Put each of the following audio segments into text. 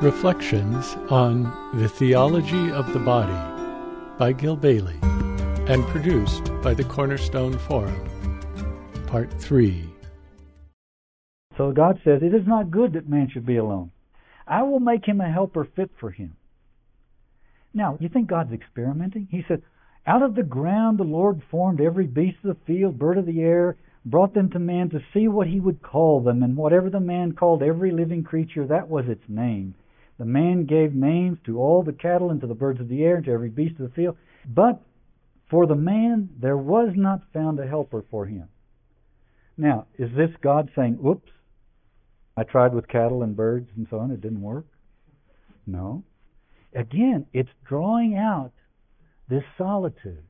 Reflections on the Theology of the Body by Gil Bailie and produced by the Cornerstone Forum. Part 3. So God says, It is not good that man should be alone. I will make him a helper fit for him. Now, you think God's experimenting? He said, Out of the ground the Lord formed every beast of the field, bird of the air, brought them to man to see what he would call them, and whatever the man called every living creature, that was its name. The man gave names to all the cattle and to the birds of the air and to every beast of the field. But for the man there was not found a helper for him. Now, is this God saying, oops, I tried with cattle and birds and so on, it didn't work? No. Again, it's drawing out this solitude.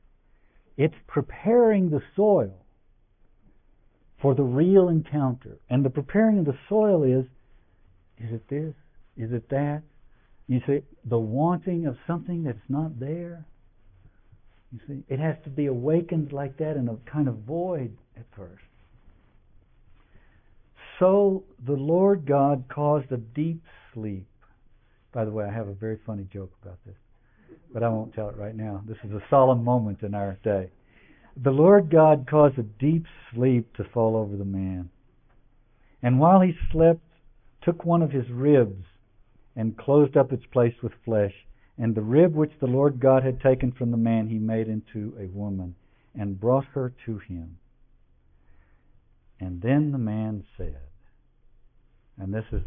It's preparing the soil for the real encounter. And the preparing of the soil is is it this? Is it that? You see, the wanting of something that's not there. You see, it has to be awakened like that in a kind of void at first. So the Lord God caused a deep sleep. By the way, I have a very funny joke about this, but I won't tell it right now. This is a solemn moment in our day. The Lord God caused a deep sleep to fall over the man. And while he slept, took one of his ribs and closed up its place with flesh. And the rib which the Lord God had taken from the man he made into a woman, and brought her to him. And then the man said, and this is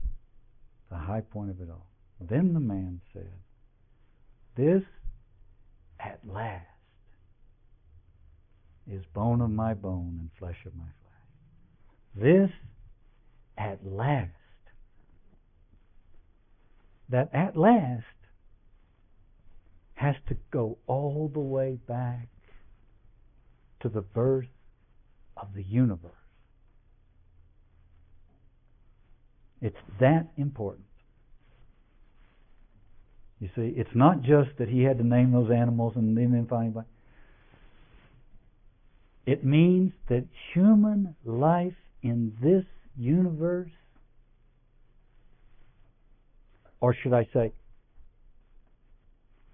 the high point of it all. Then the man said, This at last is bone of my bone and flesh of my flesh. This at last that at last has to go all the way back to the birth of the universe. It's that important. You see, it's not just that he had to name those animals and then find anybody. It means that human life in this universe or should I say,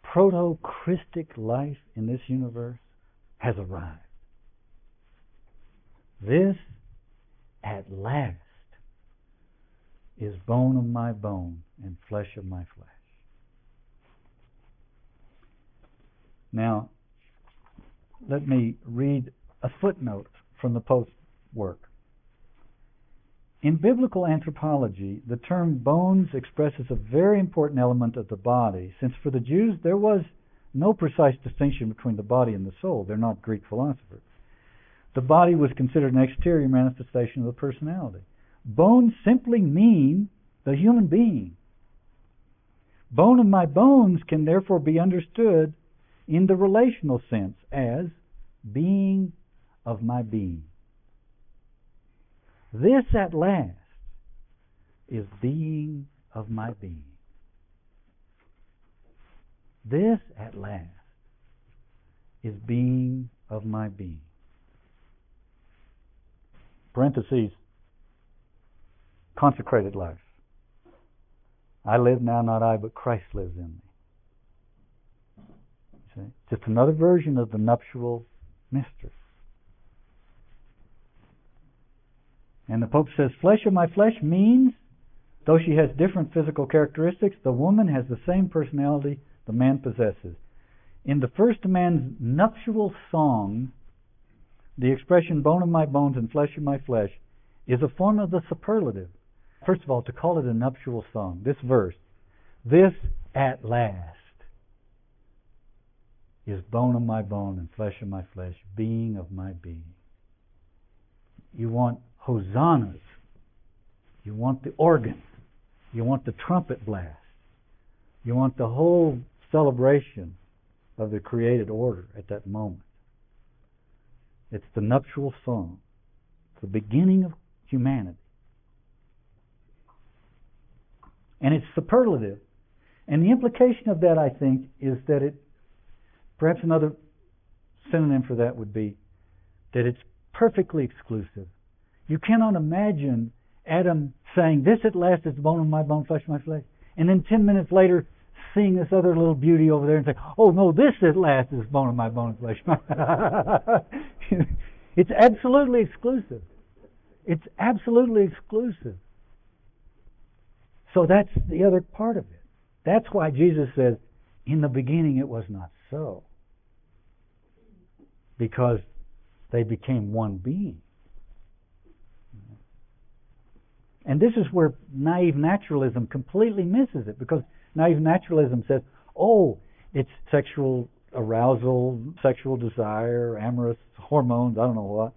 proto Christic life in this universe has arrived. This, at last, is bone of my bone and flesh of my flesh. Now, let me read a footnote from the post work. In biblical anthropology, the term bones expresses a very important element of the body, since for the Jews there was no precise distinction between the body and the soul. They're not Greek philosophers. The body was considered an exterior manifestation of the personality. Bones simply mean the human being. Bone of my bones can therefore be understood in the relational sense as being of my being. This at last is being of my being. This at last is being of my being. Parentheses, consecrated life. I live now, not I, but Christ lives in me. See? Just another version of the nuptial mystery. And the Pope says, flesh of my flesh means, though she has different physical characteristics, the woman has the same personality the man possesses. In the first man's nuptial song, the expression bone of my bones and flesh of my flesh is a form of the superlative. First of all, to call it a nuptial song, this verse, this at last is bone of my bone and flesh of my flesh, being of my being. You want hosannas. You want the organ. You want the trumpet blast. You want the whole celebration of the created order at that moment. It's the nuptial song. It's the beginning of humanity. And it's superlative. And the implication of that, I think, is that it, perhaps another synonym for that would be that it's perfectly exclusive. You cannot imagine Adam saying, This at last is bone of my bone, flesh of my flesh, and then ten minutes later seeing this other little beauty over there and say, "Oh no, this at last is bone of my bone flesh." it's absolutely exclusive. It's absolutely exclusive. So that's the other part of it. That's why Jesus says, "In the beginning it was not so," because they became one being. And this is where naive naturalism completely misses it because naive naturalism says, oh, it's sexual arousal, sexual desire, amorous hormones, I don't know what.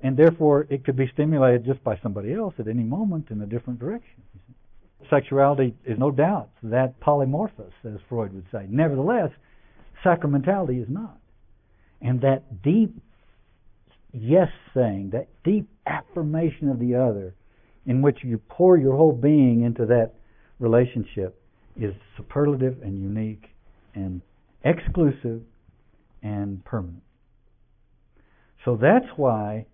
And therefore, it could be stimulated just by somebody else at any moment in a different direction. Sexuality is no doubt that polymorphous, as Freud would say. Nevertheless, sacramentality is not. And that deep yes saying, that deep affirmation of the other, in which you pour your whole being into that relationship is superlative and unique and exclusive and permanent. So that's why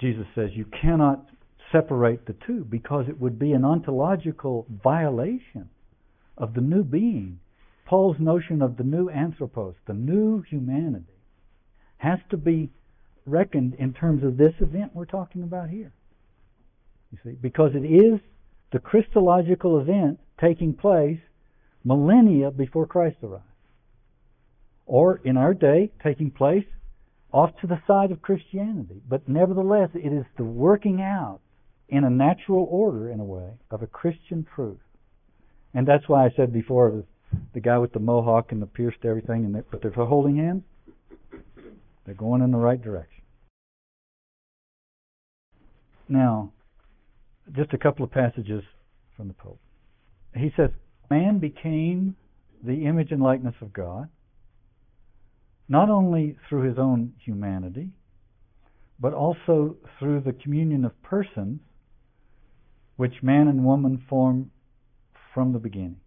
Jesus says you cannot separate the two because it would be an ontological violation of the new being. Paul's notion of the new anthropos, the new humanity, has to be reckoned in terms of this event we're talking about here. You see, because it is the Christological event taking place millennia before Christ arrived. Or in our day, taking place off to the side of Christianity. But nevertheless, it is the working out in a natural order, in a way, of a Christian truth. And that's why I said before the, the guy with the mohawk and the pierced everything, and they, but they're holding hands. They're going in the right direction. Now, just a couple of passages from the Pope. He says, Man became the image and likeness of God, not only through his own humanity, but also through the communion of persons which man and woman form from the beginning.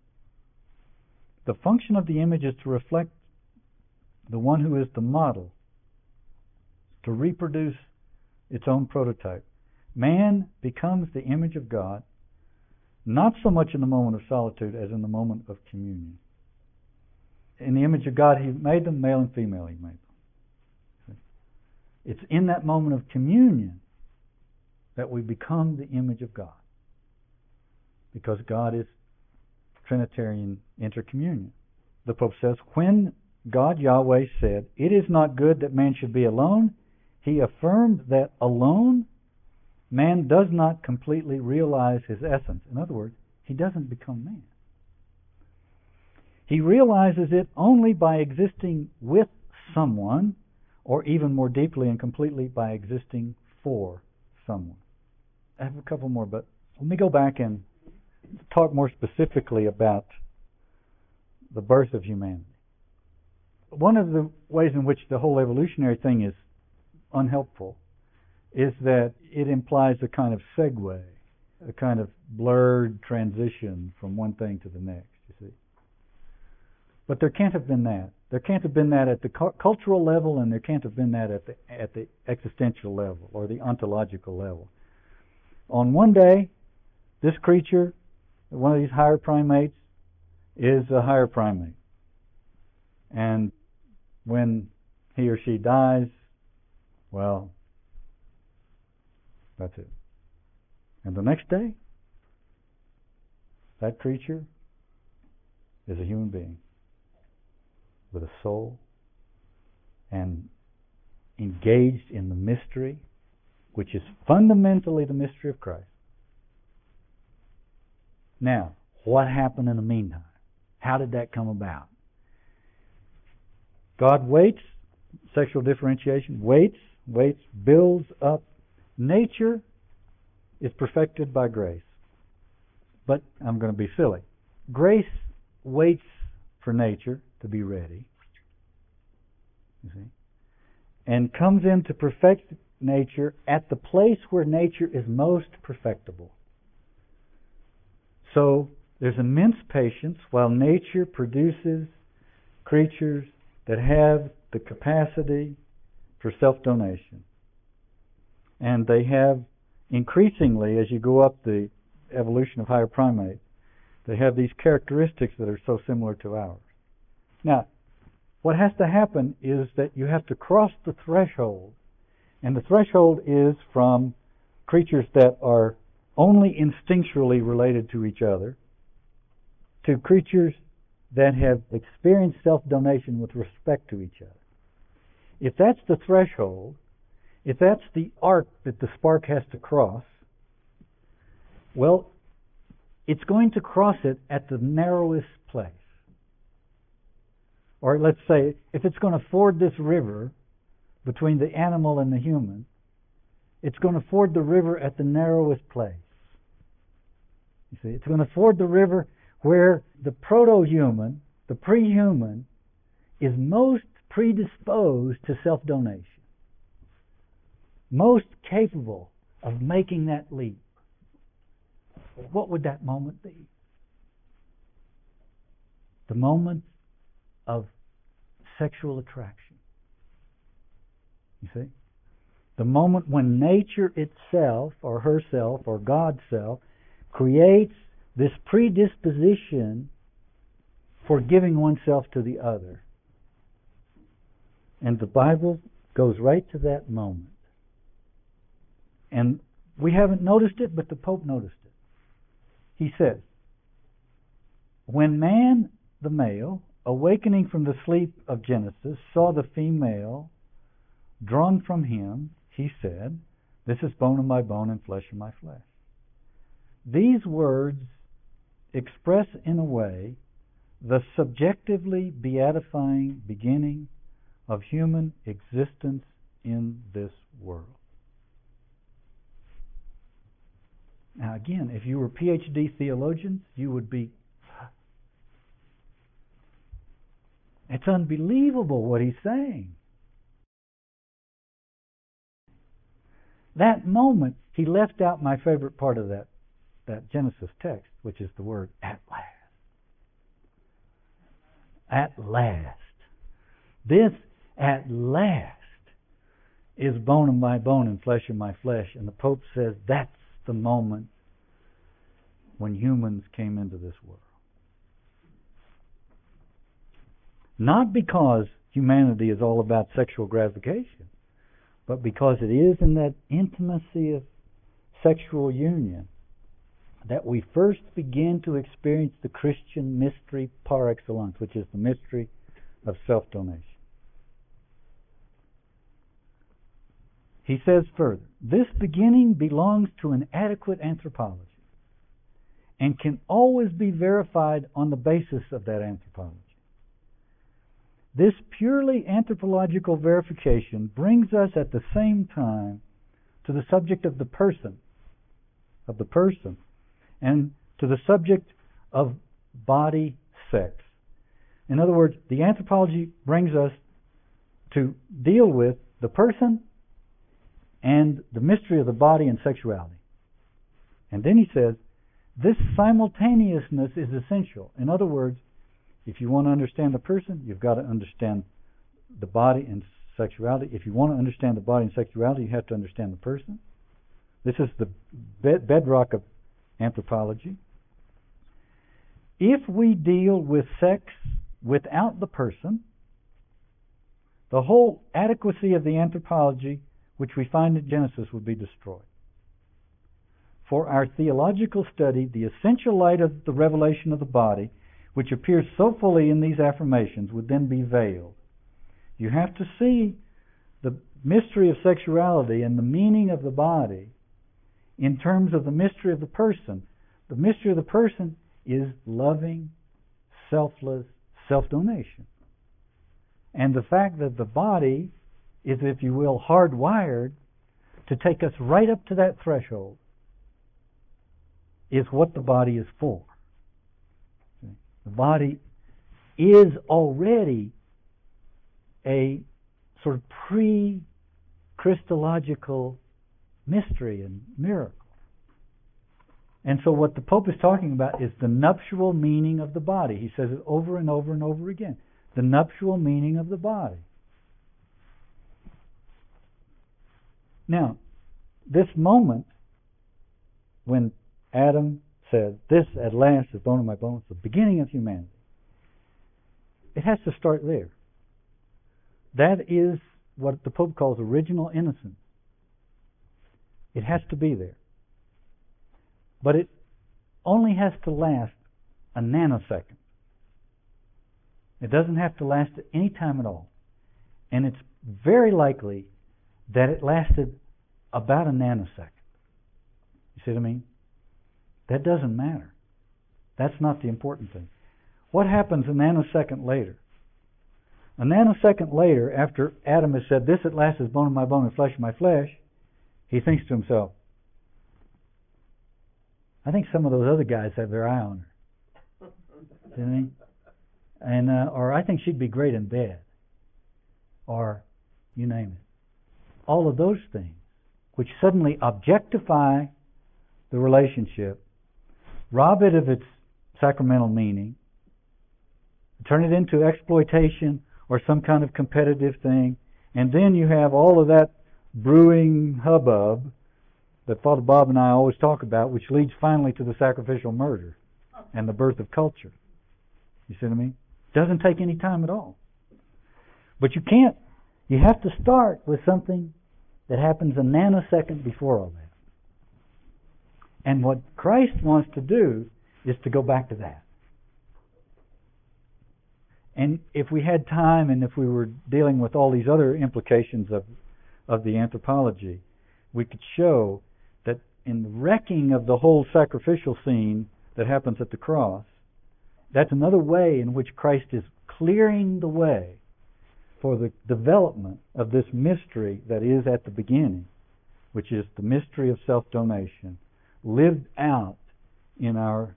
The function of the image is to reflect the one who is the model, to reproduce its own prototype. Man becomes the image of God, not so much in the moment of solitude as in the moment of communion. In the image of God, He made them, male and female, He made them. It's in that moment of communion that we become the image of God. Because God is Trinitarian intercommunion. The Pope says, When God Yahweh said, It is not good that man should be alone, He affirmed that alone man does not completely realize his essence. In other words, he doesn't become man. He realizes it only by existing with someone, or even more deeply and completely by existing for someone. I have a couple more, but let me go back and talk more specifically about the birth of humanity. One of the ways in which the whole evolutionary thing is unhelpful is that it implies a kind of segue, a kind of blurred transition from one thing to the next, you see. But there can't have been that. There can't have been that at the cu- cultural level, and there can't have been that at the, at the existential level or the ontological level. On one day, this creature, one of these higher primates, is a higher primate. And when he or she dies, well, that's it. And the next day, that creature is a human being with a soul and engaged in the mystery, which is fundamentally the mystery of Christ. Now, what happened in the meantime? How did that come about? God waits, sexual differentiation, waits, waits, builds up Nature is perfected by grace. But I'm going to be silly. Grace waits for nature to be ready. You see? And comes in to perfect nature at the place where nature is most perfectible. So there's immense patience while nature produces creatures that have the capacity for self donation. And they have increasingly, as you go up the evolution of higher primates, They have these characteristics that are so similar to ours. Now, what has to happen is that you have to cross the threshold. And the threshold is from creatures that are only instinctually related to each other to creatures that have experienced self donation with respect to each other. If that's the threshold, if that's the arc that the spark has to cross, well, it's going to cross it at the narrowest place. Or let's say, if it's going to ford this river between the animal and the human, it's going to ford the river at the narrowest place. You see, it's going to ford the river where the proto human, the pre human, is most predisposed to self donation, most capable of making that leap. What would that moment be? The moment of sexual attraction. You see? The moment when nature itself, or herself, or God's self, creates this predisposition for giving oneself to the other. And the Bible goes right to that moment. And we haven't noticed it, but the Pope noticed it. He says, When man, the male, awakening from the sleep of Genesis, saw the female drawn from him, he said, This is bone of my bone and flesh of my flesh. These words express in a way the subjectively beatifying beginning of human existence in this world. Now, again, if you were PhD theologians, you would be. It's unbelievable what he's saying. That moment, he left out my favorite part of that that Genesis text, which is the word at last. At last. This at last is bone of my bone and flesh of my flesh. And the Pope says that's the moment when humans came into this world. Not because humanity is all about sexual gratification, but because it is in that intimacy of sexual union that we first begin to experience the Christian mystery par excellence, which is the mystery of self donation. He says further, this beginning belongs to an adequate anthropology and can always be verified on the basis of that anthropology. This purely anthropological verification brings us at the same time to the subject of the person, of the person, and to the subject of body sex. In other words, the anthropology brings us to deal with the person and the mystery of the body and sexuality. And then he says, this simultaneousness is essential. In other words, if you want to understand the person, you've got to understand the body and sexuality. If you want to understand the body and sexuality, you have to understand the person. This is the bedrock of anthropology. If we deal with sex without the person, the whole adequacy of the anthropology which we find in Genesis would be destroyed. For our theological study, the essential light of the revelation of the body, which appears so fully in these affirmations, would then be veiled. You have to see the mystery of sexuality and the meaning of the body in terms of the mystery of the person. The mystery of the person is loving, selfless self donation. And the fact that the body is, if you will, hardwired to take us right up to that threshold is what the body is for. The body is already a sort of pre Christological mystery and miracle. And so, what the Pope is talking about is the nuptial meaning of the body. He says it over and over and over again. The nuptial meaning of the body. Now, this moment when Adam said, This at last is bone of my bones, the beginning of humanity. It has to start there. That is what the Pope calls original innocence. It has to be there. But it only has to last a nanosecond. It doesn't have to last any time at all. And it's very likely that it lasted about a nanosecond. You see what I mean? That doesn't matter. That's not the important thing. What happens a nanosecond later? A nanosecond later, after Adam has said, This at last is bone of my bone and flesh of my flesh, he thinks to himself, I think some of those other guys have their eye on her. Didn't he? And uh, or I think she'd be great in bed. Or you name it. All of those things which suddenly objectify the relationship, rob it of its sacramental meaning, turn it into exploitation or some kind of competitive thing, and then you have all of that brewing hubbub that Father Bob and I always talk about, which leads finally to the sacrificial murder and the birth of culture. You see what I mean? Doesn't take any time at all. But you can't, you have to start with something that happens a nanosecond before all that. And what Christ wants to do is to go back to that. And if we had time and if we were dealing with all these other implications of, of the anthropology, we could show that in the wrecking of the whole sacrificial scene that happens at the cross, that's another way in which Christ is clearing the way for the development of this mystery that is at the beginning, which is the mystery of self donation, lived out in our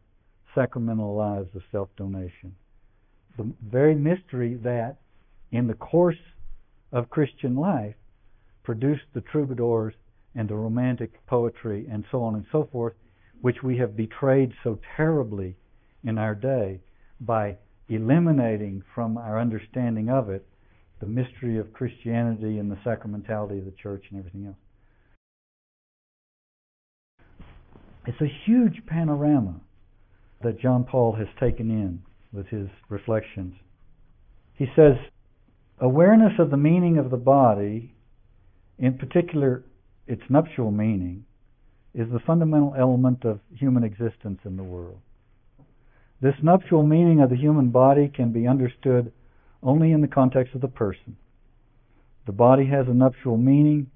sacramental lives of self donation. The very mystery that, in the course of Christian life, produced the troubadours and the romantic poetry and so on and so forth, which we have betrayed so terribly in our day by eliminating from our understanding of it the mystery of Christianity and the sacramentality of the church and everything else. It's a huge panorama that John Paul has taken in with his reflections. He says, awareness of the meaning of the body, in particular its nuptial meaning, is the fundamental element of human existence in the world. This nuptial meaning of the human body can be understood only in the context of the person. The body has a nuptial meaning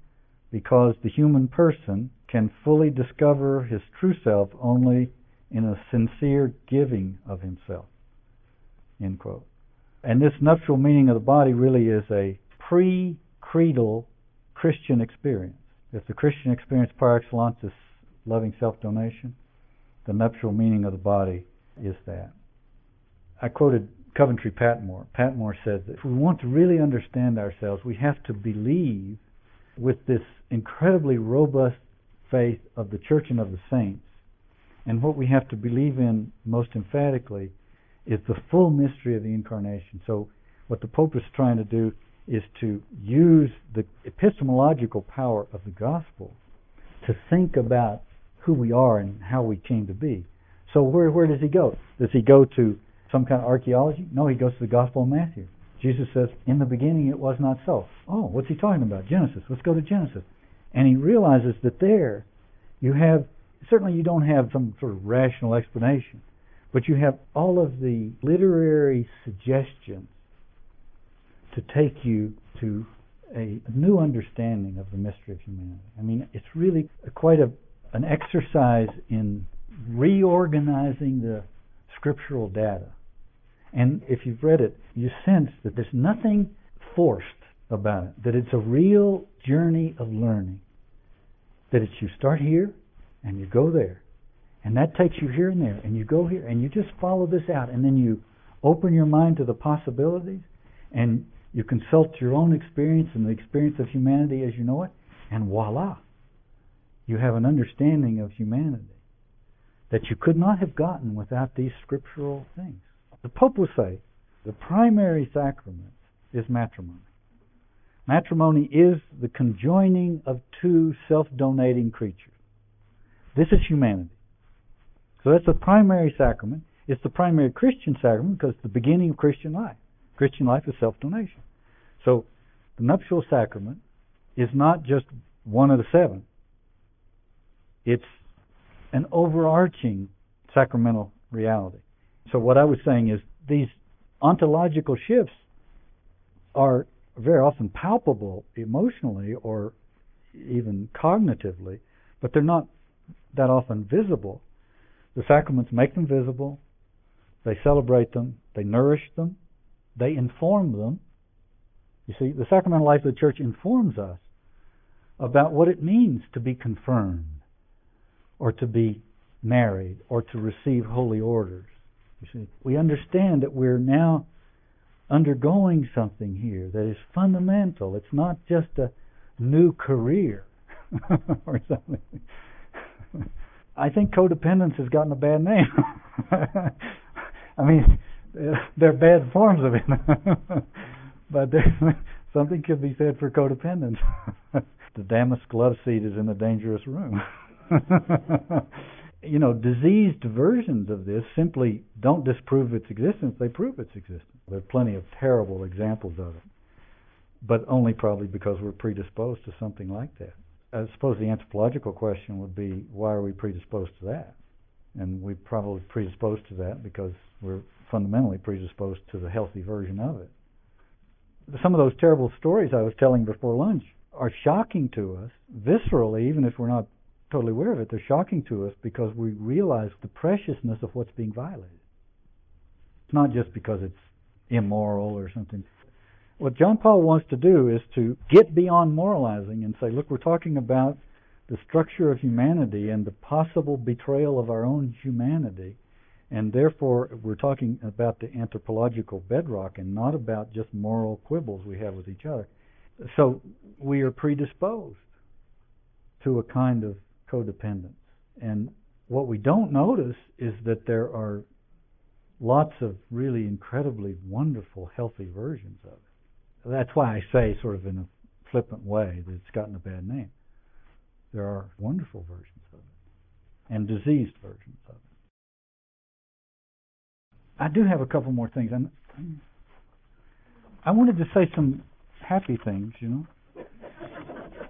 because the human person can fully discover his true self only in a sincere giving of himself. End quote. And this nuptial meaning of the body really is a pre-creedal Christian experience. If the Christian experience par excellence is loving self-donation, the nuptial meaning of the body is that. I quoted Coventry Patmore. Patmore said that if we want to really understand ourselves, we have to believe with this incredibly robust faith of the church and of the saints. And what we have to believe in most emphatically is the full mystery of the incarnation. So, what the Pope is trying to do is to use the epistemological power of the gospel to think about who we are and how we came to be. So, where, where does he go? Does he go to some kind of archaeology? No, he goes to the Gospel of Matthew. Jesus says, In the beginning it was not so. Oh, what's he talking about? Genesis. Let's go to Genesis. And he realizes that there you have, certainly you don't have some sort of rational explanation, but you have all of the literary suggestions to take you to a new understanding of the mystery of humanity. I mean, it's really quite a, an exercise in reorganizing the scriptural data and if you've read it, you sense that there's nothing forced about it, that it's a real journey of learning. That it's you start here and you go there. And that takes you here and there, and you go here, and you just follow this out, and then you open your mind to the possibilities, and you consult your own experience and the experience of humanity as you know it, and voila, you have an understanding of humanity that you could not have gotten without these scriptural things. The Pope will say the primary sacrament is matrimony. Matrimony is the conjoining of two self donating creatures. This is humanity. So that's the primary sacrament. It's the primary Christian sacrament because it's the beginning of Christian life. Christian life is self donation. So the nuptial sacrament is not just one of the seven, it's an overarching sacramental reality. So what I was saying is these ontological shifts are very often palpable emotionally or even cognitively, but they're not that often visible. The sacraments make them visible, they celebrate them, they nourish them, they inform them. You see, the sacramental life of the church informs us about what it means to be confirmed, or to be married, or to receive holy orders. You see, we understand that we're now undergoing something here that is fundamental. It's not just a new career or something. I think codependence has gotten a bad name. I mean, there are bad forms of it, but something could be said for codependence. the damask love seat is in a dangerous room. You know, diseased versions of this simply don't disprove its existence, they prove its existence. There are plenty of terrible examples of it, but only probably because we're predisposed to something like that. I suppose the anthropological question would be why are we predisposed to that? And we're probably predisposed to that because we're fundamentally predisposed to the healthy version of it. Some of those terrible stories I was telling before lunch are shocking to us viscerally, even if we're not totally aware of it. They're shocking to us because we realize the preciousness of what's being violated. It's not just because it's immoral or something. What John Paul wants to do is to get beyond moralizing and say, look, we're talking about the structure of humanity and the possible betrayal of our own humanity. And therefore, we're talking about the anthropological bedrock and not about just moral quibbles we have with each other. So we are predisposed to a kind of codependence. And what we don't notice is that there are lots of really incredibly wonderful, healthy versions of it. That's why I say, sort of in a flippant way, that it's gotten a bad name. There are wonderful versions of it, and diseased versions of it. I do have a couple more things. I'm, I wanted to say some happy things, you know.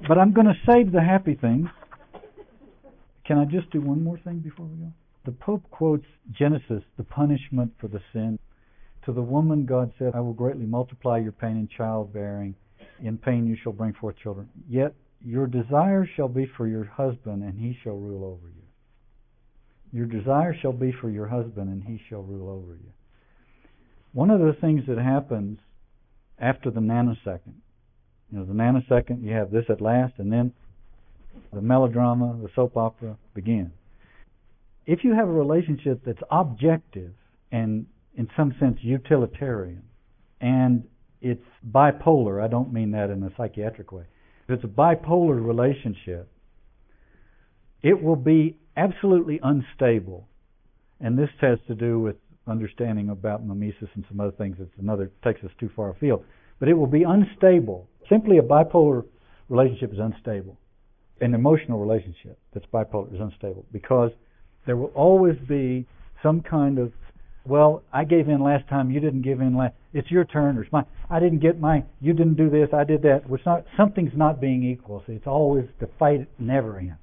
But I'm going to save the happy things can I just do one more thing before we go? The Pope quotes Genesis, the punishment for the sin. To the woman, God said, I will greatly multiply your pain in childbearing. In pain you shall bring forth children. Yet your desire shall be for your husband, and he shall rule over you. Your desire shall be for your husband, and he shall rule over you. One of the things that happens after the nanosecond, you know, the nanosecond, you have this at last, and then the melodrama, the soap opera begin. If you have a relationship that's objective and in some sense utilitarian, and it's bipolar, I don't mean that in a psychiatric way. If it's a bipolar relationship, it will be absolutely unstable. And this has to do with understanding about mimesis and some other things. It's another takes us too far afield. But it will be unstable. Simply a bipolar relationship is unstable an emotional relationship that's bipolar is unstable because there will always be some kind of well, I gave in last time, you didn't give in last. It's your turn, or it's my. I didn't get my. You didn't do this, I did that. It's not something's not being equal. See, it's always the fight never ends.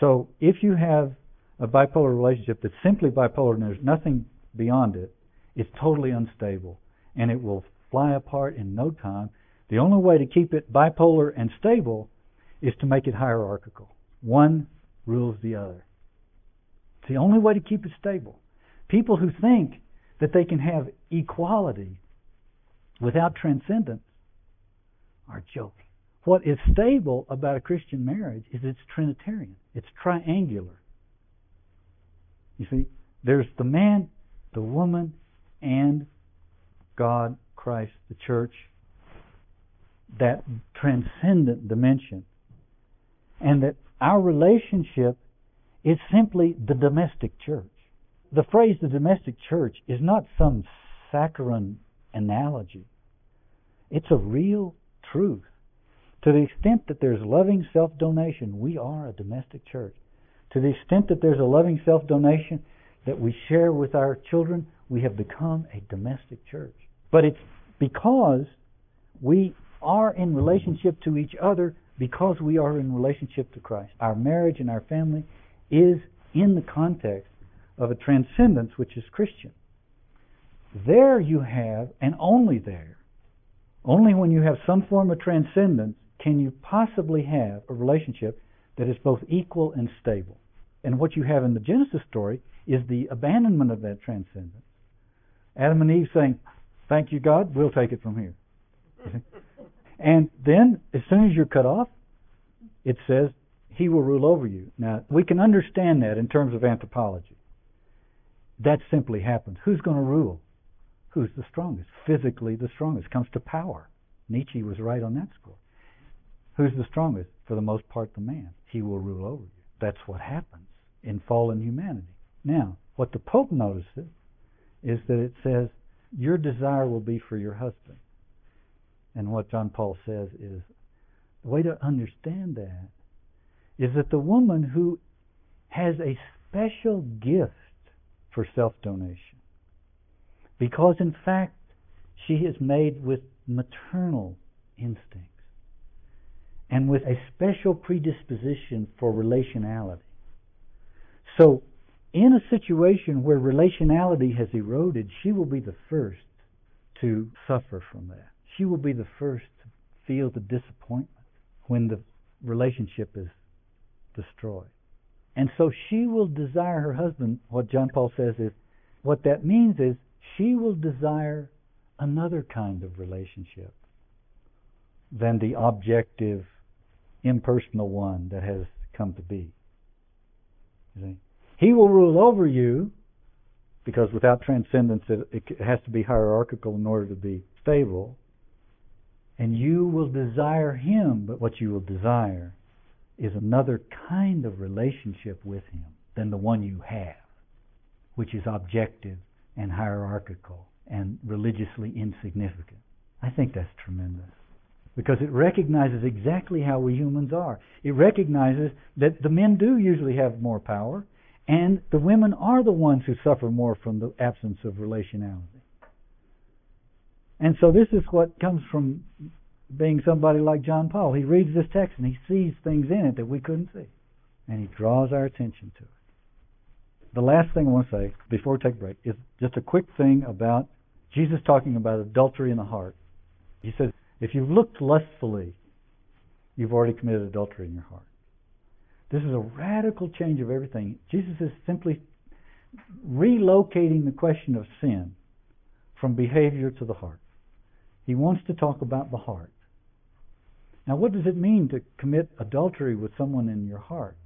So if you have a bipolar relationship that's simply bipolar and there's nothing beyond it, it's totally unstable and it will fly apart in no time. The only way to keep it bipolar and stable is to make it hierarchical. One rules the other. It's the only way to keep it stable. People who think that they can have equality without transcendence are joking. What is stable about a Christian marriage is it's Trinitarian, it's triangular. You see, there's the man, the woman, and God, Christ, the church, that transcendent dimension and that our relationship is simply the domestic church. The phrase the domestic church is not some saccharine analogy. It's a real truth. To the extent that there's loving self donation, we are a domestic church. To the extent that there's a loving self donation that we share with our children, we have become a domestic church. But it's because we are in relationship to each other because we are in relationship to Christ. Our marriage and our family is in the context of a transcendence which is Christian. There you have, and only there, only when you have some form of transcendence can you possibly have a relationship that is both equal and stable. And what you have in the Genesis story is the abandonment of that transcendence. Adam and Eve saying, Thank you, God, we'll take it from here. and then, as soon as you're cut off, it says, He will rule over you. Now, we can understand that in terms of anthropology. That simply happens. Who's going to rule? Who's the strongest? Physically the strongest. Comes to power. Nietzsche was right on that score. Who's the strongest? For the most part, the man. He will rule over you. That's what happens in fallen humanity. Now, what the Pope notices is that it says, Your desire will be for your husband. And what John Paul says is the way to understand that is that the woman who has a special gift for self donation, because in fact she is made with maternal instincts and with a special predisposition for relationality. So in a situation where relationality has eroded, she will be the first to suffer from that. She will be the first to feel the disappointment when the relationship is destroyed. And so she will desire her husband, what John Paul says is, what that means is she will desire another kind of relationship than the objective, impersonal one that has come to be. He will rule over you because without transcendence it, it has to be hierarchical in order to be stable. And you will desire him, but what you will desire is another kind of relationship with him than the one you have, which is objective and hierarchical and religiously insignificant. I think that's tremendous because it recognizes exactly how we humans are. It recognizes that the men do usually have more power and the women are the ones who suffer more from the absence of relationality. And so this is what comes from being somebody like John Paul. He reads this text and he sees things in it that we couldn't see. And he draws our attention to it. The last thing I want to say before we take a break is just a quick thing about Jesus talking about adultery in the heart. He says, if you've looked lustfully, you've already committed adultery in your heart. This is a radical change of everything. Jesus is simply relocating the question of sin from behavior to the heart. He wants to talk about the heart. Now, what does it mean to commit adultery with someone in your heart?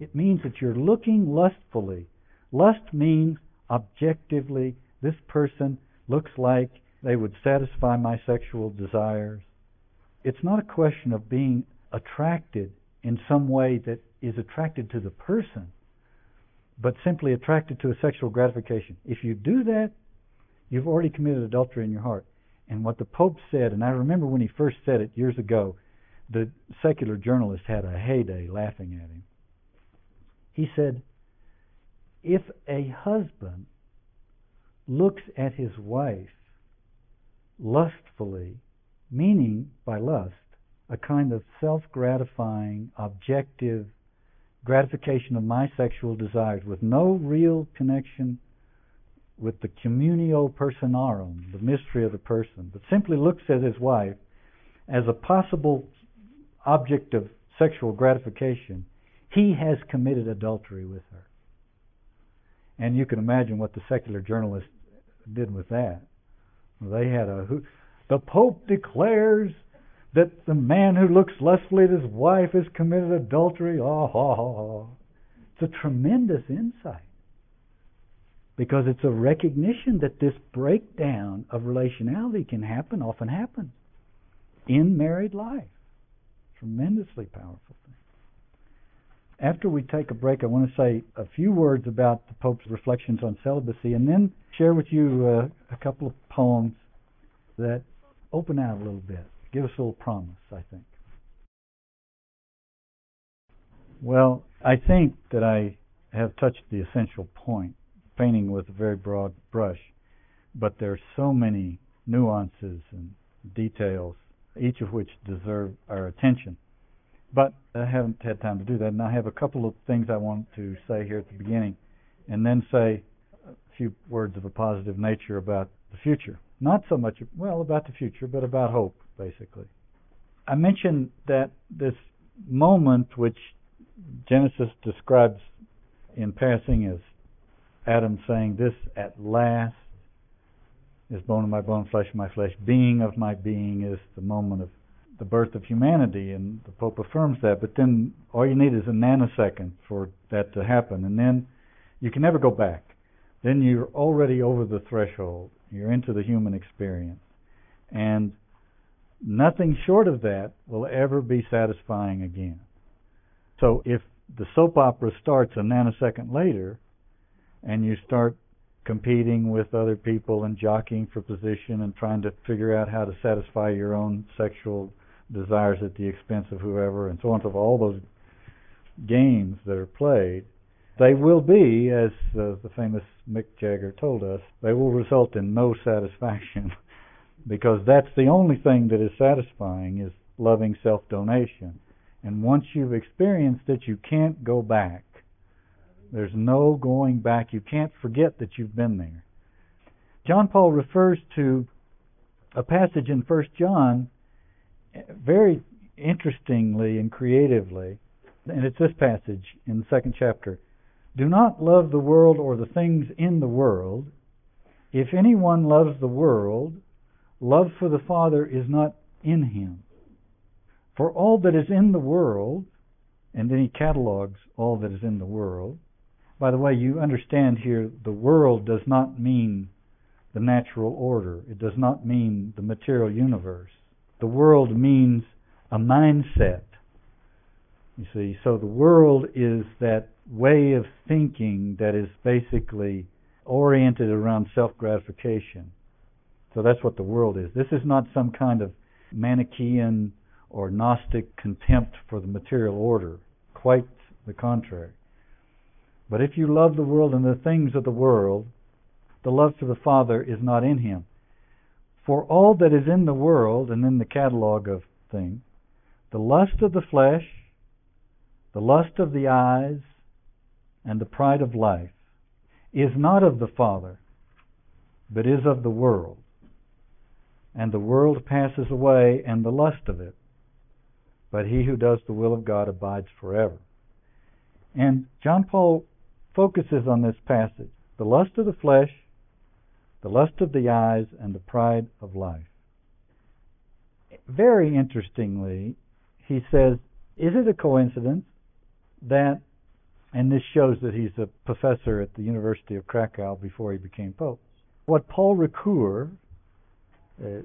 It means that you're looking lustfully. Lust means objectively, this person looks like they would satisfy my sexual desires. It's not a question of being attracted in some way that is attracted to the person, but simply attracted to a sexual gratification. If you do that, you've already committed adultery in your heart. And what the Pope said, and I remember when he first said it years ago, the secular journalist had a heyday laughing at him. He said, If a husband looks at his wife lustfully, meaning by lust, a kind of self gratifying, objective gratification of my sexual desires with no real connection with the communio personarum, the mystery of the person, but simply looks at his wife as a possible object of sexual gratification, he has committed adultery with her. And you can imagine what the secular journalist did with that. They had a the Pope declares that the man who looks lustfully at his wife has committed adultery. Oh, ha, ha. It's a tremendous insight because it's a recognition that this breakdown of relationality can happen, often happens in married life. Tremendously powerful thing. After we take a break, I want to say a few words about the Pope's reflections on celibacy and then share with you uh, a couple of poems that open out a little bit give us a little promise, I think. Well, I think that I have touched the essential point, painting with a very broad brush, but there are so many nuances and details, each of which deserve our attention. But I haven't had time to do that, and I have a couple of things I want to say here at the beginning, and then say a few words of a positive nature about the future. Not so much, well, about the future, but about hope, basically. I mentioned that this moment which Genesis describes in passing as Adam saying, This at last is bone of my bone, flesh of my flesh, being of my being is the moment of the birth of humanity, and the Pope affirms that. But then all you need is a nanosecond for that to happen, and then you can never go back. Then you're already over the threshold. You're into the human experience. And nothing short of that will ever be satisfying again. So if the soap opera starts a nanosecond later, and you start competing with other people and jockeying for position and trying to figure out how to satisfy your own sexual desires at the expense of whoever and so on, and so all those games that are played, they will be, as uh, the famous Mick Jagger told us, they will result in no satisfaction because that's the only thing that is satisfying is loving self-donation. And once you've experienced it, you can't go back. There's no going back. You can't forget that you've been there. John Paul refers to a passage in 1 John very interestingly and creatively, and it's this passage in the second chapter. Do not love the world or the things in the world. If anyone loves the world, love for the Father is not in him. For all that is in the world, and then he catalogs all that is in the world. By the way, you understand here the world does not mean the natural order. It does not mean the material universe. The world means a mindset. You see, so the world is that way of thinking that is basically oriented around self gratification. So that's what the world is. This is not some kind of Manichaean or Gnostic contempt for the material order. Quite the contrary. But if you love the world and the things of the world, the love for the Father is not in him. For all that is in the world, and in the catalog of things, the lust of the flesh, the lust of the eyes, and the pride of life, is not of the Father, but is of the world. And the world passes away, and the lust of it. But he who does the will of God abides forever. And John Paul focuses on this passage the lust of the flesh, the lust of the eyes, and the pride of life. Very interestingly, he says, Is it a coincidence that, and this shows that he's a professor at the University of Krakow before he became Pope, what Paul Ricoeur,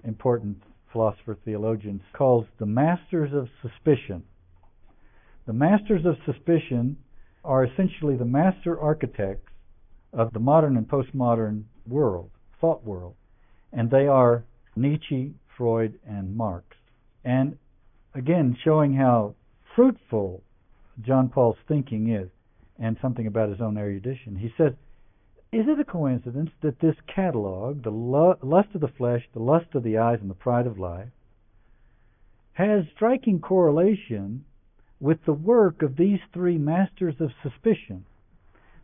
important philosopher theologian, calls the masters of suspicion. The masters of suspicion are essentially the master architects of the modern and postmodern world thought world. And they are Nietzsche, Freud, and Marx. And again, showing how fruitful John Paul's thinking is, and something about his own erudition. He says, Is it a coincidence that this catalog, the lust of the flesh, the lust of the eyes, and the pride of life, has striking correlation with the work of these three masters of suspicion?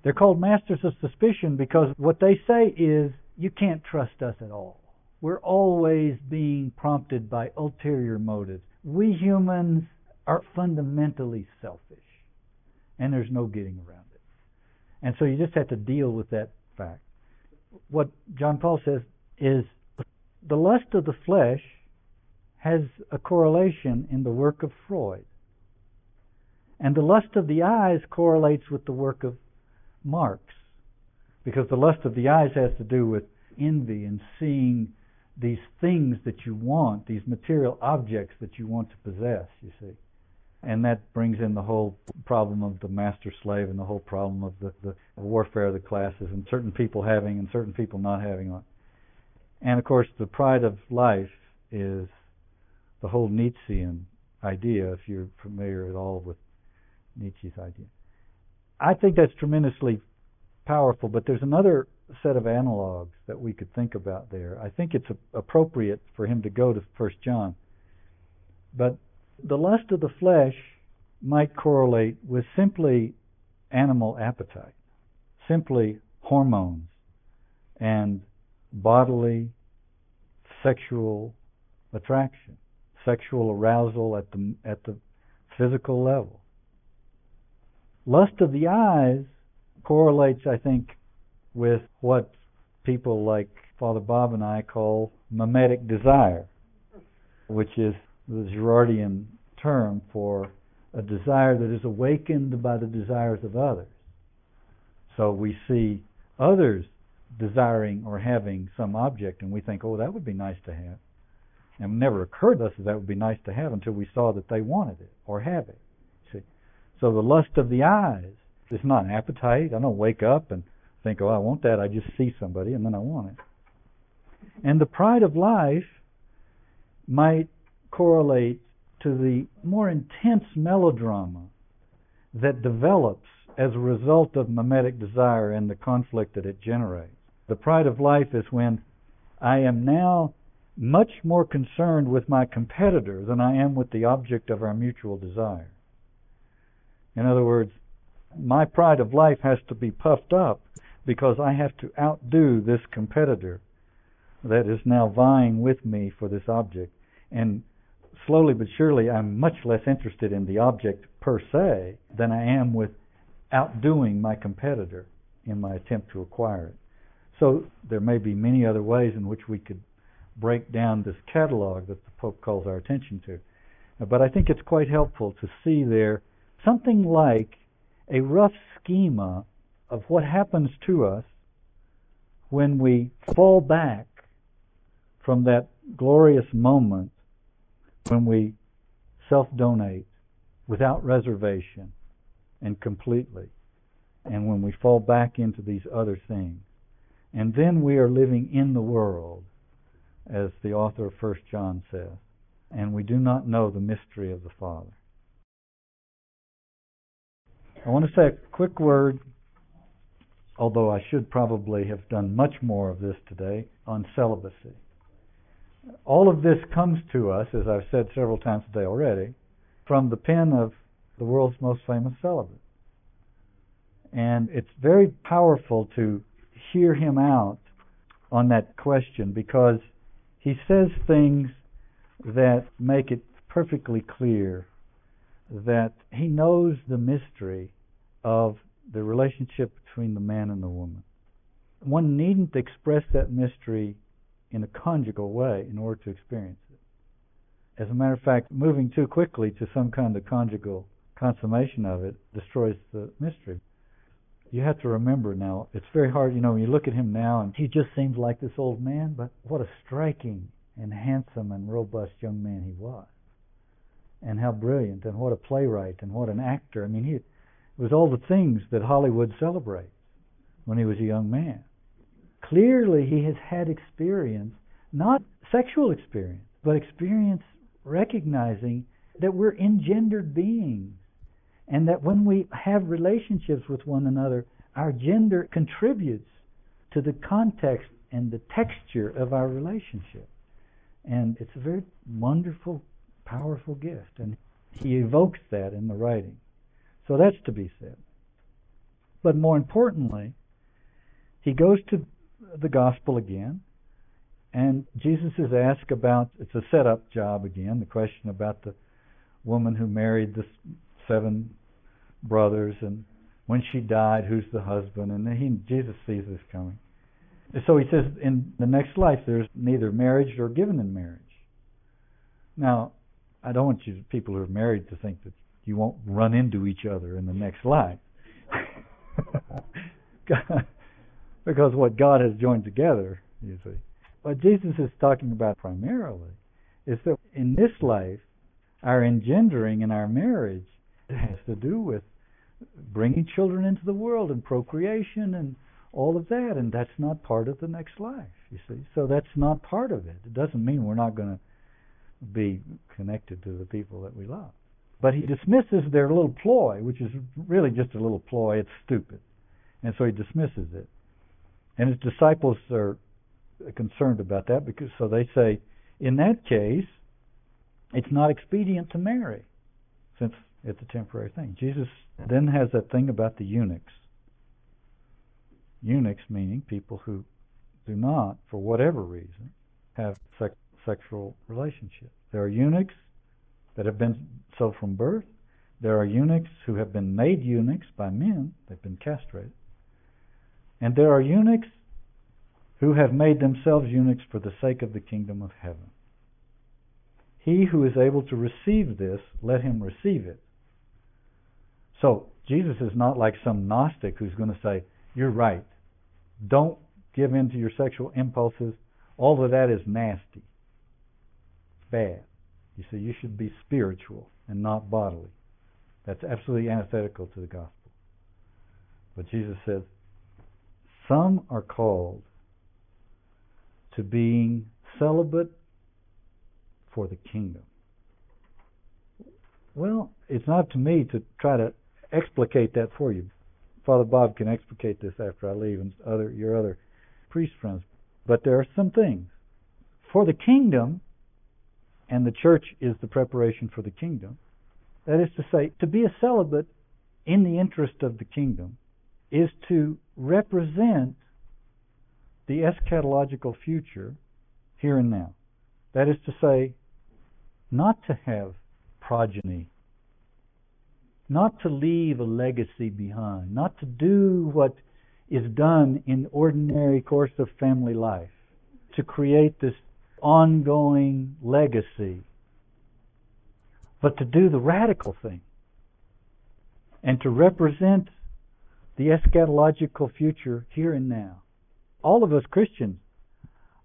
They're called masters of suspicion because what they say is you can't trust us at all. We're always being prompted by ulterior motives. We humans are fundamentally selfish, and there's no getting around it. And so you just have to deal with that fact. What John Paul says is the lust of the flesh has a correlation in the work of Freud. And the lust of the eyes correlates with the work of Marx. Because the lust of the eyes has to do with envy and seeing these things that you want, these material objects that you want to possess, you see. And that brings in the whole problem of the master slave and the whole problem of the, the warfare of the classes and certain people having and certain people not having. And of course, the pride of life is the whole Nietzschean idea, if you're familiar at all with Nietzsche's idea. I think that's tremendously powerful, but there's another set of analogs that we could think about there. I think it's a, appropriate for him to go to First John. But the lust of the flesh might correlate with simply animal appetite, simply hormones and bodily sexual attraction, sexual arousal at the at the physical level. Lust of the eyes correlates, I think, with what people like Father Bob and I call mimetic desire, which is the Girardian term for a desire that is awakened by the desires of others. So we see others desiring or having some object, and we think, oh, that would be nice to have. And it never occurred to us that that would be nice to have until we saw that they wanted it or have it. So the lust of the eyes is not an appetite. I don't wake up and think, oh, I want that. I just see somebody and then I want it. And the pride of life might correlate to the more intense melodrama that develops as a result of mimetic desire and the conflict that it generates. The pride of life is when I am now much more concerned with my competitor than I am with the object of our mutual desire. In other words, my pride of life has to be puffed up because I have to outdo this competitor that is now vying with me for this object. And slowly but surely, I'm much less interested in the object per se than I am with outdoing my competitor in my attempt to acquire it. So there may be many other ways in which we could break down this catalog that the Pope calls our attention to. But I think it's quite helpful to see there something like a rough schema of what happens to us when we fall back from that glorious moment when we self donate without reservation and completely, and when we fall back into these other things. And then we are living in the world, as the author of 1 John says, and we do not know the mystery of the Father. I want to say a quick word, although I should probably have done much more of this today, on celibacy. All of this comes to us, as I've said several times today already, from the pen of the world's most famous celibate. And it's very powerful to hear him out on that question because he says things that make it perfectly clear that he knows the mystery of the relationship between the man and the woman. One needn't express that mystery in a conjugal way in order to experience it. As a matter of fact, moving too quickly to some kind of conjugal consummation of it destroys the mystery. You have to remember now, it's very hard, you know, when you look at him now and he just seems like this old man, but what a striking and handsome and robust young man he was and how brilliant and what a playwright and what an actor. I mean, he was all the things that Hollywood celebrates when he was a young man. Clearly, he has had experience, not sexual experience, but experience recognizing that we're engendered beings and that when we have relationships with one another, our gender contributes to the context and the texture of our relationship. And it's a very wonderful powerful gift. And he evokes that in the writing. So that's to be said. But more importantly, he goes to the gospel again, and Jesus is asked about it's a setup job again, the question about the woman who married the seven brothers and when she died, who's the husband? And he, Jesus sees this coming. So he says, in the next life, there's neither marriage or given in marriage. Now, I don't want you people who are married to think that you won't run into each other in the next life. because what God has joined together, you see. What Jesus is talking about primarily is that in this life, our engendering and our marriage has to do with bringing children into the world and procreation and all of that, and that's not part of the next life, you see. So that's not part of it. It doesn't mean we're not going to be connected to the people that we love. But he dismisses their little ploy, which is really just a little ploy. It's stupid. And so he dismisses it. And his disciples are concerned about that because so they say, in that case, it's not expedient to marry, since it's a temporary thing. Jesus then has that thing about the eunuchs. Eunuchs meaning people who do not, for whatever reason, have sex, sexual relationship. There are eunuchs that have been so from birth. There are eunuchs who have been made eunuchs by men, they've been castrated. And there are eunuchs who have made themselves eunuchs for the sake of the kingdom of heaven. He who is able to receive this, let him receive it. So, Jesus is not like some Gnostic who's going to say, You're right. Don't give in to your sexual impulses. All of that is nasty. Bad. You see, you should be spiritual and not bodily. That's absolutely antithetical to the gospel. But Jesus says, Some are called to being celibate for the kingdom. Well, it's not to me to try to explicate that for you. Father Bob can explicate this after I leave, and other your other priest friends. But there are some things for the kingdom, and the church is the preparation for the kingdom. That is to say, to be a celibate in the interest of the kingdom is to represent the eschatological future here and now. That is to say, not to have progeny, not to leave a legacy behind, not to do what is done in ordinary course of family life, to create this ongoing legacy, but to do the radical thing and to represent the eschatological future here and now. All of us Christians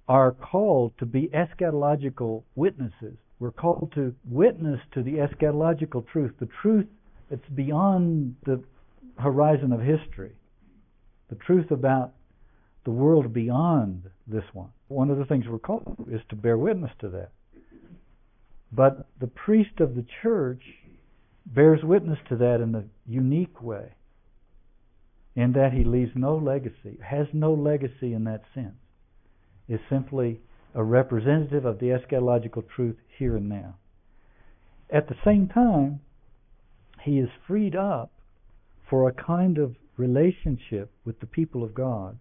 are called to be eschatological witnesses. We're called to witness to the eschatological truth, the truth that's beyond the horizon of history, the truth about the world beyond this one. One of the things we're called is to bear witness to that. But the priest of the church bears witness to that in a unique way, in that he leaves no legacy, has no legacy in that sense is simply a representative of the eschatological truth here and now. At the same time, he is freed up for a kind of relationship with the people of God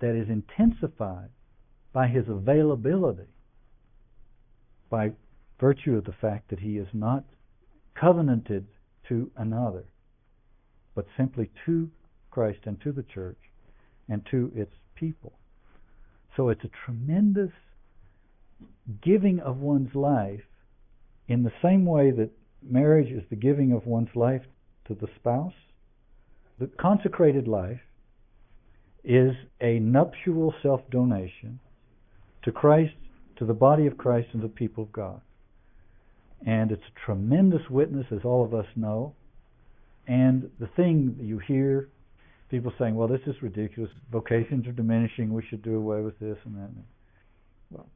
that is intensified by his availability, by virtue of the fact that he is not covenanted to another, but simply to Christ and to the church and to its people. So it's a tremendous giving of one's life in the same way that marriage is the giving of one's life to the spouse. The consecrated life is a nuptial self donation to Christ, to the body of Christ, and the people of God. And it's a tremendous witness, as all of us know. And the thing that you hear people saying, well, this is ridiculous. Vocations are diminishing. We should do away with this and that. Well,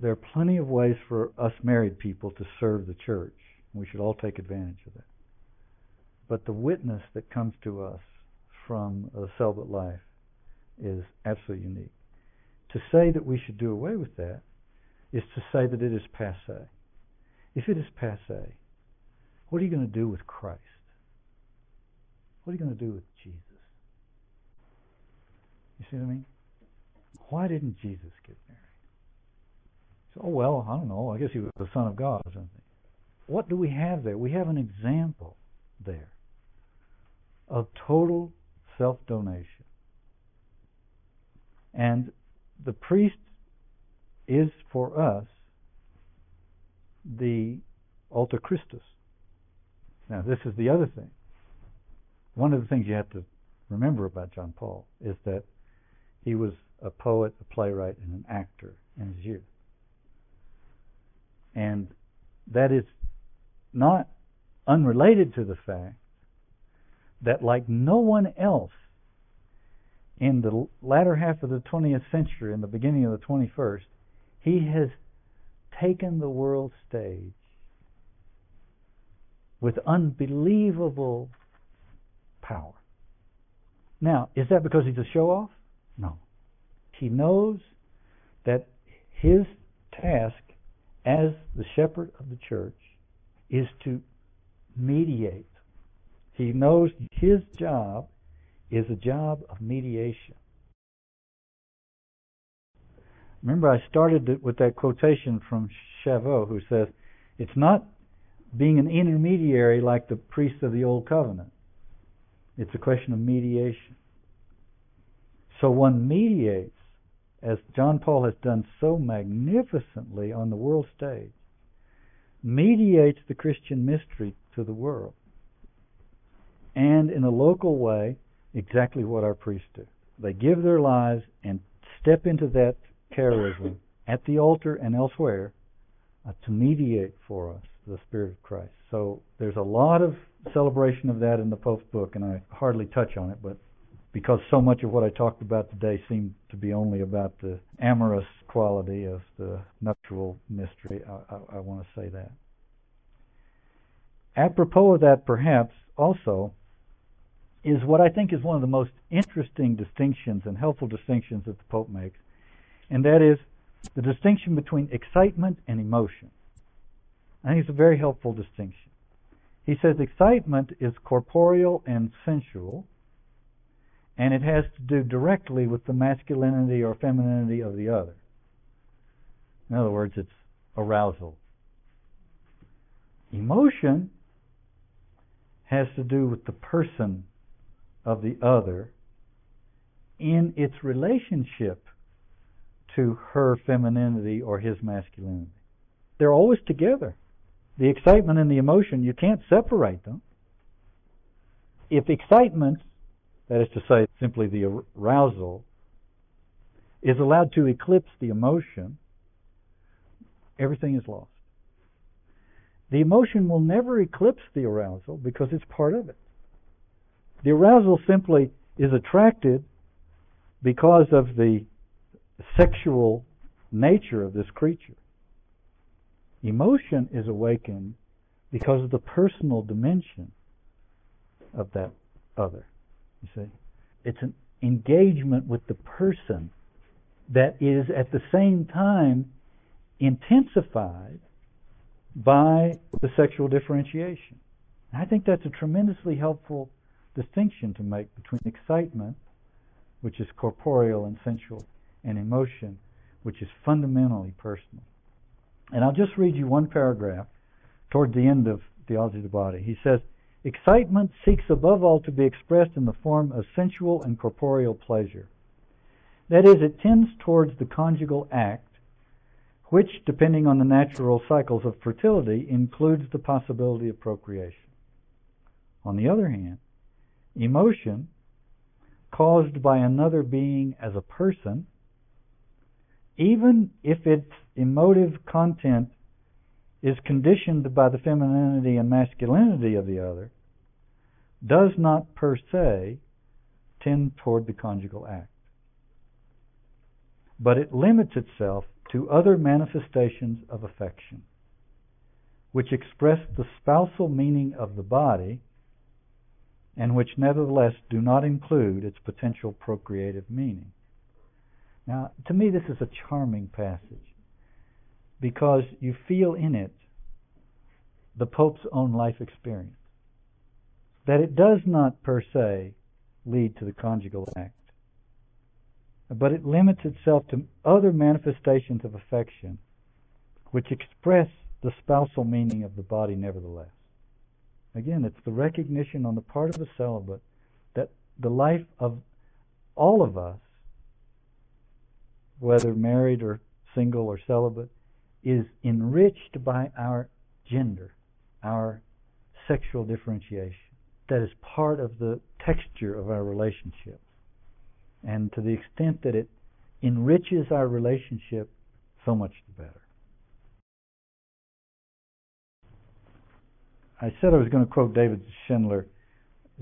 there are plenty of ways for us married people to serve the church. We should all take advantage of that. But the witness that comes to us from a celibate life is absolutely unique. To say that we should do away with that is to say that it is passe. If it is passe, what are you going to do with Christ? What are you going to do with Jesus? You see what I mean? Why didn't Jesus get married? So, oh well, I don't know. I guess he was the Son of God or something. What do we have there? We have an example there of total self donation. And the priest is for us the alter Christus. Now, this is the other thing. One of the things you have to remember about John Paul is that he was a poet, a playwright, and an actor in his youth. And that is not unrelated to the fact that, like no one else in the latter half of the 20th century and the beginning of the 21st, he has taken the world stage with unbelievable power. Now, is that because he's a show off? No. He knows that his task as the shepherd of the church is to mediate. He knows his job is a job of mediation. Remember, I started with that quotation from Chavot, who says, It's not being an intermediary like the priests of the Old Covenant, it's a question of mediation. So one mediates, as John Paul has done so magnificently on the world stage, mediates the Christian mystery to the world. And in a local way, exactly what our priests do. They give their lives and step into that charism at the altar and elsewhere uh, to mediate for us the Spirit of Christ. So there's a lot of celebration of that in the Pope's book, and I hardly touch on it, but because so much of what I talked about today seemed to be only about the amorous quality of the nuptial mystery, I, I, I want to say that. Apropos of that, perhaps, also, is what I think is one of the most interesting distinctions and helpful distinctions that the Pope makes, and that is the distinction between excitement and emotion. I think it's a very helpful distinction. He says excitement is corporeal and sensual, and it has to do directly with the masculinity or femininity of the other. In other words, it's arousal. Emotion has to do with the person of the other in its relationship to her femininity or his masculinity. They're always together. The excitement and the emotion, you can't separate them. If excitement that is to say, simply the arousal, is allowed to eclipse the emotion, everything is lost. The emotion will never eclipse the arousal because it's part of it. The arousal simply is attracted because of the sexual nature of this creature. Emotion is awakened because of the personal dimension of that other. You see? It's an engagement with the person that is at the same time intensified by the sexual differentiation. I think that's a tremendously helpful distinction to make between excitement, which is corporeal and sensual, and emotion, which is fundamentally personal. And I'll just read you one paragraph toward the end of Theology of the Body. He says, Excitement seeks above all to be expressed in the form of sensual and corporeal pleasure. That is, it tends towards the conjugal act, which, depending on the natural cycles of fertility, includes the possibility of procreation. On the other hand, emotion, caused by another being as a person, even if its emotive content is conditioned by the femininity and masculinity of the other, does not per se tend toward the conjugal act. But it limits itself to other manifestations of affection, which express the spousal meaning of the body and which nevertheless do not include its potential procreative meaning. Now, to me, this is a charming passage because you feel in it the Pope's own life experience that it does not per se lead to the conjugal act, but it limits itself to other manifestations of affection which express the spousal meaning of the body nevertheless. Again, it's the recognition on the part of the celibate that the life of all of us, whether married or single or celibate, is enriched by our gender, our sexual differentiation that is part of the texture of our relationship. And to the extent that it enriches our relationship, so much the better. I said I was going to quote David Schindler.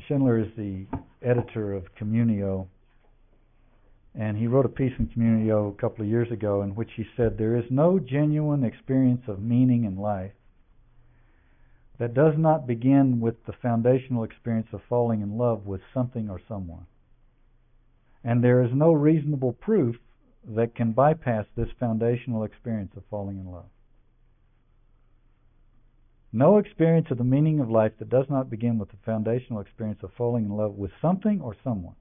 Schindler is the editor of Communio, and he wrote a piece in Communio a couple of years ago in which he said, There is no genuine experience of meaning in life that does not begin with the foundational experience of falling in love with something or someone. And there is no reasonable proof that can bypass this foundational experience of falling in love. No experience of the meaning of life that does not begin with the foundational experience of falling in love with something or someone.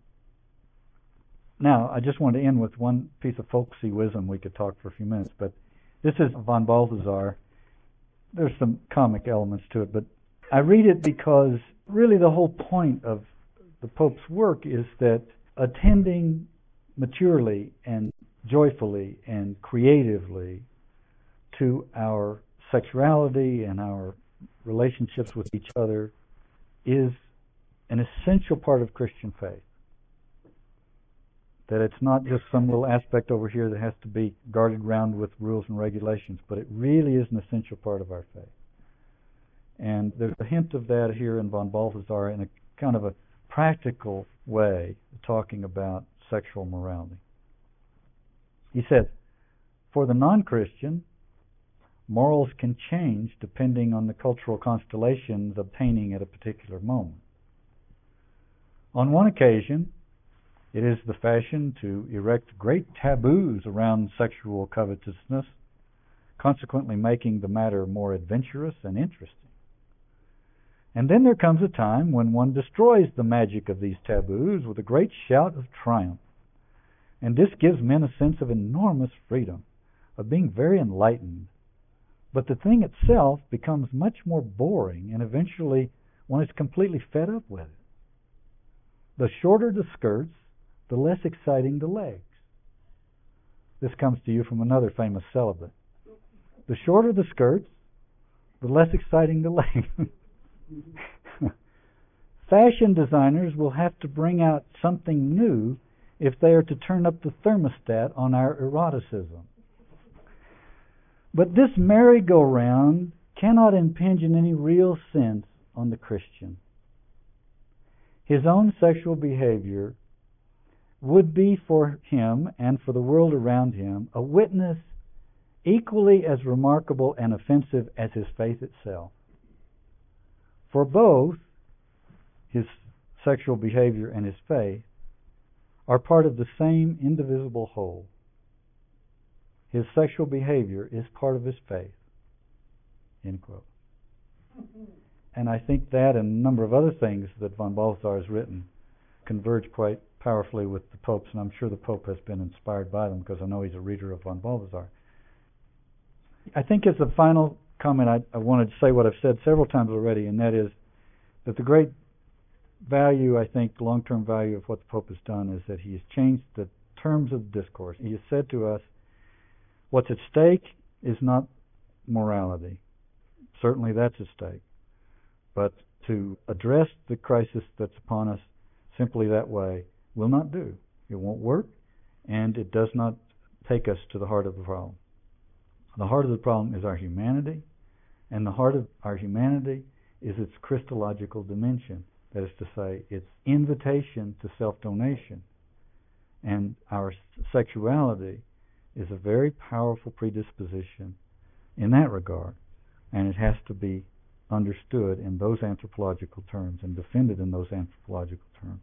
Now, I just want to end with one piece of folksy wisdom. We could talk for a few minutes, but this is von Balthasar. There's some comic elements to it, but I read it because really the whole point of the Pope's work is that attending maturely and joyfully and creatively to our sexuality and our relationships with each other is an essential part of Christian faith. That it's not just some little aspect over here that has to be guarded round with rules and regulations, but it really is an essential part of our faith. And there's a hint of that here in von Balthasar in a kind of a practical way, talking about sexual morality. He says, for the non Christian, morals can change depending on the cultural constellations obtaining at a particular moment. On one occasion, it is the fashion to erect great taboos around sexual covetousness, consequently making the matter more adventurous and interesting. And then there comes a time when one destroys the magic of these taboos with a great shout of triumph. And this gives men a sense of enormous freedom, of being very enlightened. But the thing itself becomes much more boring, and eventually one is completely fed up with it. The shorter the skirts, the less exciting the legs. This comes to you from another famous celibate. The shorter the skirts, the less exciting the legs. Fashion designers will have to bring out something new if they are to turn up the thermostat on our eroticism. But this merry-go-round cannot impinge in any real sense on the Christian. His own sexual behavior would be for him and for the world around him a witness equally as remarkable and offensive as his faith itself. For both, his sexual behavior and his faith, are part of the same indivisible whole. His sexual behavior is part of his faith. End quote. And I think that and a number of other things that von Balthasar has written converge quite powerfully with the Pope's, and I'm sure the Pope has been inspired by them because I know he's a reader of von Balthasar. I think as a final comment, I, I wanted to say what I've said several times already, and that is that the great value, I think, long term value of what the Pope has done is that he has changed the terms of the discourse. He has said to us, what's at stake is not morality. Certainly that's at stake. But to address the crisis that's upon us simply that way will not do. It won't work, and it does not take us to the heart of the problem. The heart of the problem is our humanity, and the heart of our humanity is its Christological dimension. That is to say, its invitation to self donation. And our sexuality is a very powerful predisposition in that regard. And it has to be understood in those anthropological terms and defended in those anthropological terms.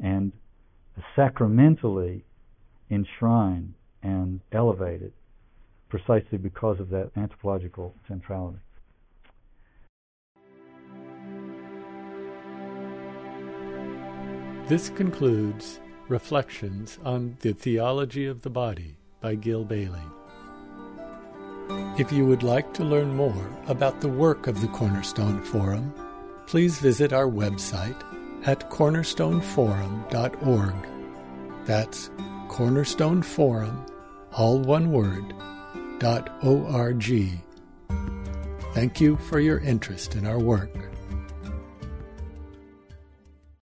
And sacramentally enshrined and elevated precisely because of that anthropological centrality. This concludes Reflections on the Theology of the Body by Gil Bailie. If you would like to learn more about the work of the Cornerstone Forum, please visit our website at cornerstoneforum.org. That's Cornerstone Forum, all one word, dot O-R-G. Thank you for your interest in our work.